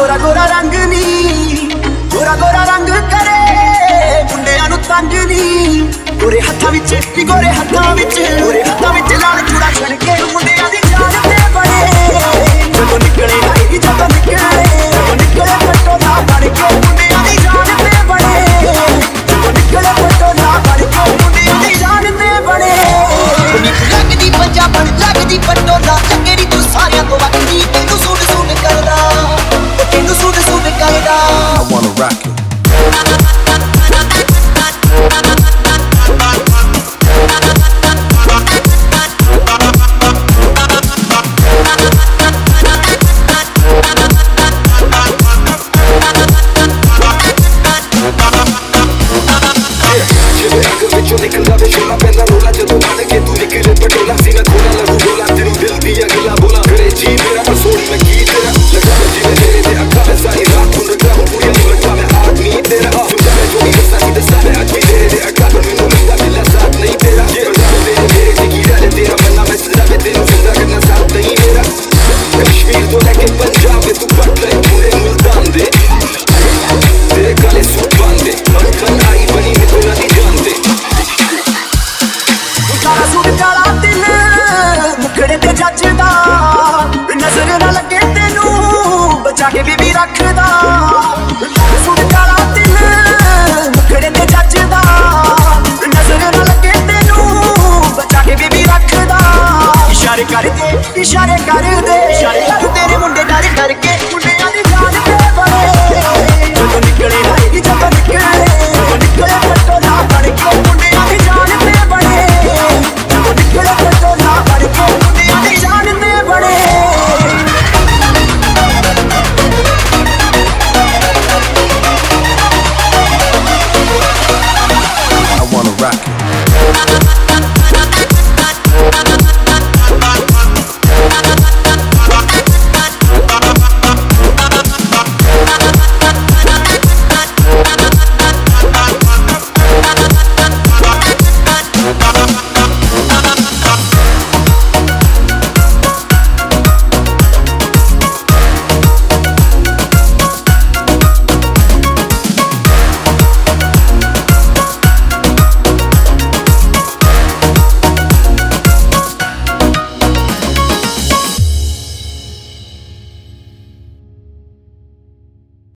ਗੋਰਾ ਗੋਰਾ ਰੰਗ ਨੀ, ਗੋਰਾ ਗੋਰਾ ਰੰਗ ਕਰੇ ਮੁੰਡਿਆਂ ਨੂੰ ਤੰਗ ਨੀ। ਗੋਰੇ ਹੱਥਾਂ ਵਿੱਚ ਨੀ ਗੋਰੇ ਹੱਥਾਂ ਵਿੱਚ, ਗੋਰੇ ਹੱਥਾਂ ਵਿੱਚ ਲਾਲ ਚੂੜਾ ਛਣ ਕੇ ਮੁੰਡਿਆਂ ਦੀ ਯਾਦ ਤੇ ਬਣੇ ਜਦੋਂ ਨਿਕਲੇ ਨਾ ਇਹ ਜਦੋਂ ਨਿਕਲੇ ਜਦੋਂ ਨਿਕਲੇ ਫਟੋ ਨਾ ਬਣ ਕੇ ਮੁੰਡਿਆਂ ਦੀ ਯਾਦ ਤੇ ਬਣੇ ਜਦੋਂ ਨਿਕਲੇ ਫਟੋ ਨਾ ਬਣ ਕੇ ਮੁੰਡਿਆਂ ਦੀ ਯਾਦ ਤੇ ਬਣੇ ਲੱਗਦੀ ਪੰਜਾਬਣ ਲੱਗਦੀ ਪਟੋ ਇਸ਼ਾਰੇ ਕਰਦੇ। ਤੇਰੇ ਮੁੰਡੇ ਡਰ ਡਰ ਕੇ ਮੁੰਡਿਆਂ ਦੇ ਯਾਰ